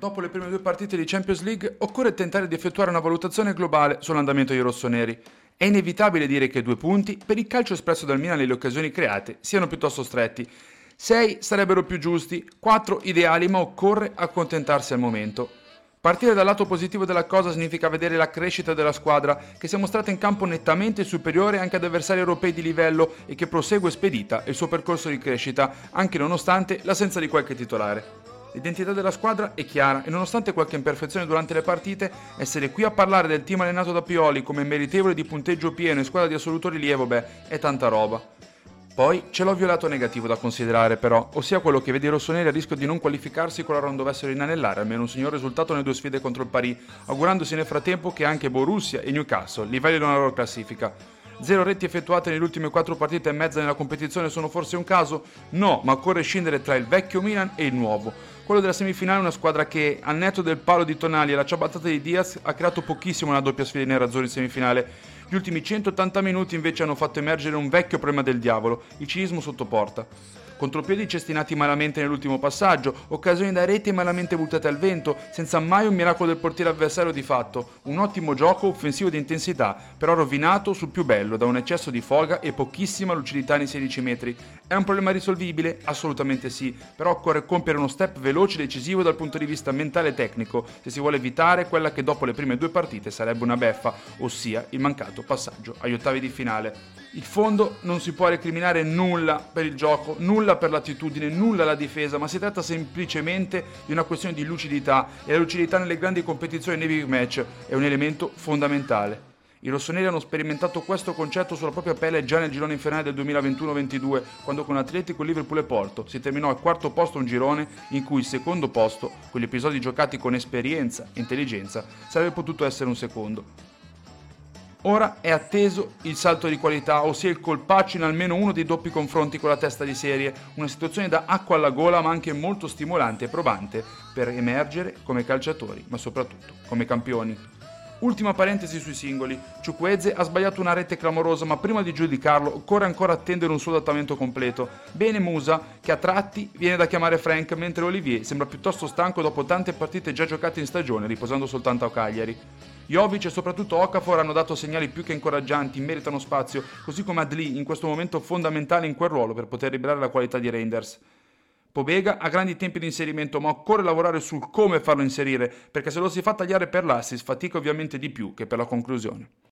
Dopo le prime due partite di Champions League occorre tentare di effettuare una valutazione globale sull'andamento dei rossoneri. È inevitabile dire che due punti, per il calcio espresso dal Milan e le occasioni create, siano piuttosto stretti. Sei sarebbero più giusti, quattro ideali, ma occorre accontentarsi al momento. Partire dal lato positivo della cosa significa vedere la crescita della squadra, che si è mostrata in campo nettamente superiore anche ad avversari europei di livello e che prosegue spedita il suo percorso di crescita, anche nonostante l'assenza di qualche titolare. L'identità della squadra è chiara e nonostante qualche imperfezione durante le partite, essere qui a parlare del team allenato da Pioli come meritevole di punteggio pieno e squadra di assoluto rilievo, beh, è tanta roba. Poi c'è l'ovvio lato negativo da considerare però, ossia quello che vede i rossoneri a rischio di non qualificarsi qualora non dovessero inanellare almeno un signor risultato nelle due sfide contro il Paris, augurandosi nel frattempo che anche Borussia e Newcastle livellino la loro classifica. Zero reti effettuate nelle ultime quattro partite e mezza nella competizione sono forse un caso? No, ma occorre scendere tra il vecchio Milan e il nuovo. Quello della semifinale è una squadra che, al netto del palo di Tonali e la ciabattata di Diaz, ha creato pochissimo una doppia sfida in nerazzurri in semifinale. Gli ultimi 180 minuti invece hanno fatto emergere un vecchio problema del diavolo, il cinismo sotto porta contropiedi cestinati malamente nell'ultimo passaggio, occasioni da rete malamente buttate al vento, senza mai un miracolo del portiere avversario di fatto, un ottimo gioco offensivo di intensità, però rovinato sul più bello da un eccesso di foga e pochissima lucidità nei 16 metri. È un problema risolvibile? Assolutamente sì, però occorre compiere uno step veloce e decisivo dal punto di vista mentale e tecnico, se si vuole evitare quella che dopo le prime due partite sarebbe una beffa, ossia il mancato passaggio agli ottavi di finale. Il fondo non si può recriminare nulla per il gioco, nulla per l'attitudine, nulla alla difesa, ma si tratta semplicemente di una questione di lucidità e la lucidità nelle grandi competizioni nei big match è un elemento fondamentale. I rossoneri hanno sperimentato questo concetto sulla propria pelle già nel girone infernale del 2021-22, quando con Atletico, Liverpool e Porto si terminò al quarto posto un girone in cui il secondo posto, con gli episodi giocati con esperienza e intelligenza, sarebbe potuto essere un secondo. Ora è atteso il salto di qualità, ossia il colpaccio in almeno uno dei doppi confronti con la testa di serie, una situazione da acqua alla gola ma anche molto stimolante e probante per emergere come calciatori, ma soprattutto come campioni. Ultima parentesi sui singoli. Ciukweze ha sbagliato una rete clamorosa, ma prima di giudicarlo occorre ancora attendere un suo adattamento completo. Bene Musa, che a tratti viene da chiamare Frank, mentre Olivier sembra piuttosto stanco dopo tante partite già giocate in stagione, riposando soltanto a Cagliari. Jovic e soprattutto Okafor hanno dato segnali più che incoraggianti, meritano spazio, così come Adli in questo momento fondamentale in quel ruolo per poter liberare la qualità di Reinders. Pobega ha grandi tempi di inserimento, ma occorre lavorare sul come farlo inserire, perché se lo si fa tagliare per l'assist fatica ovviamente di più che per la conclusione.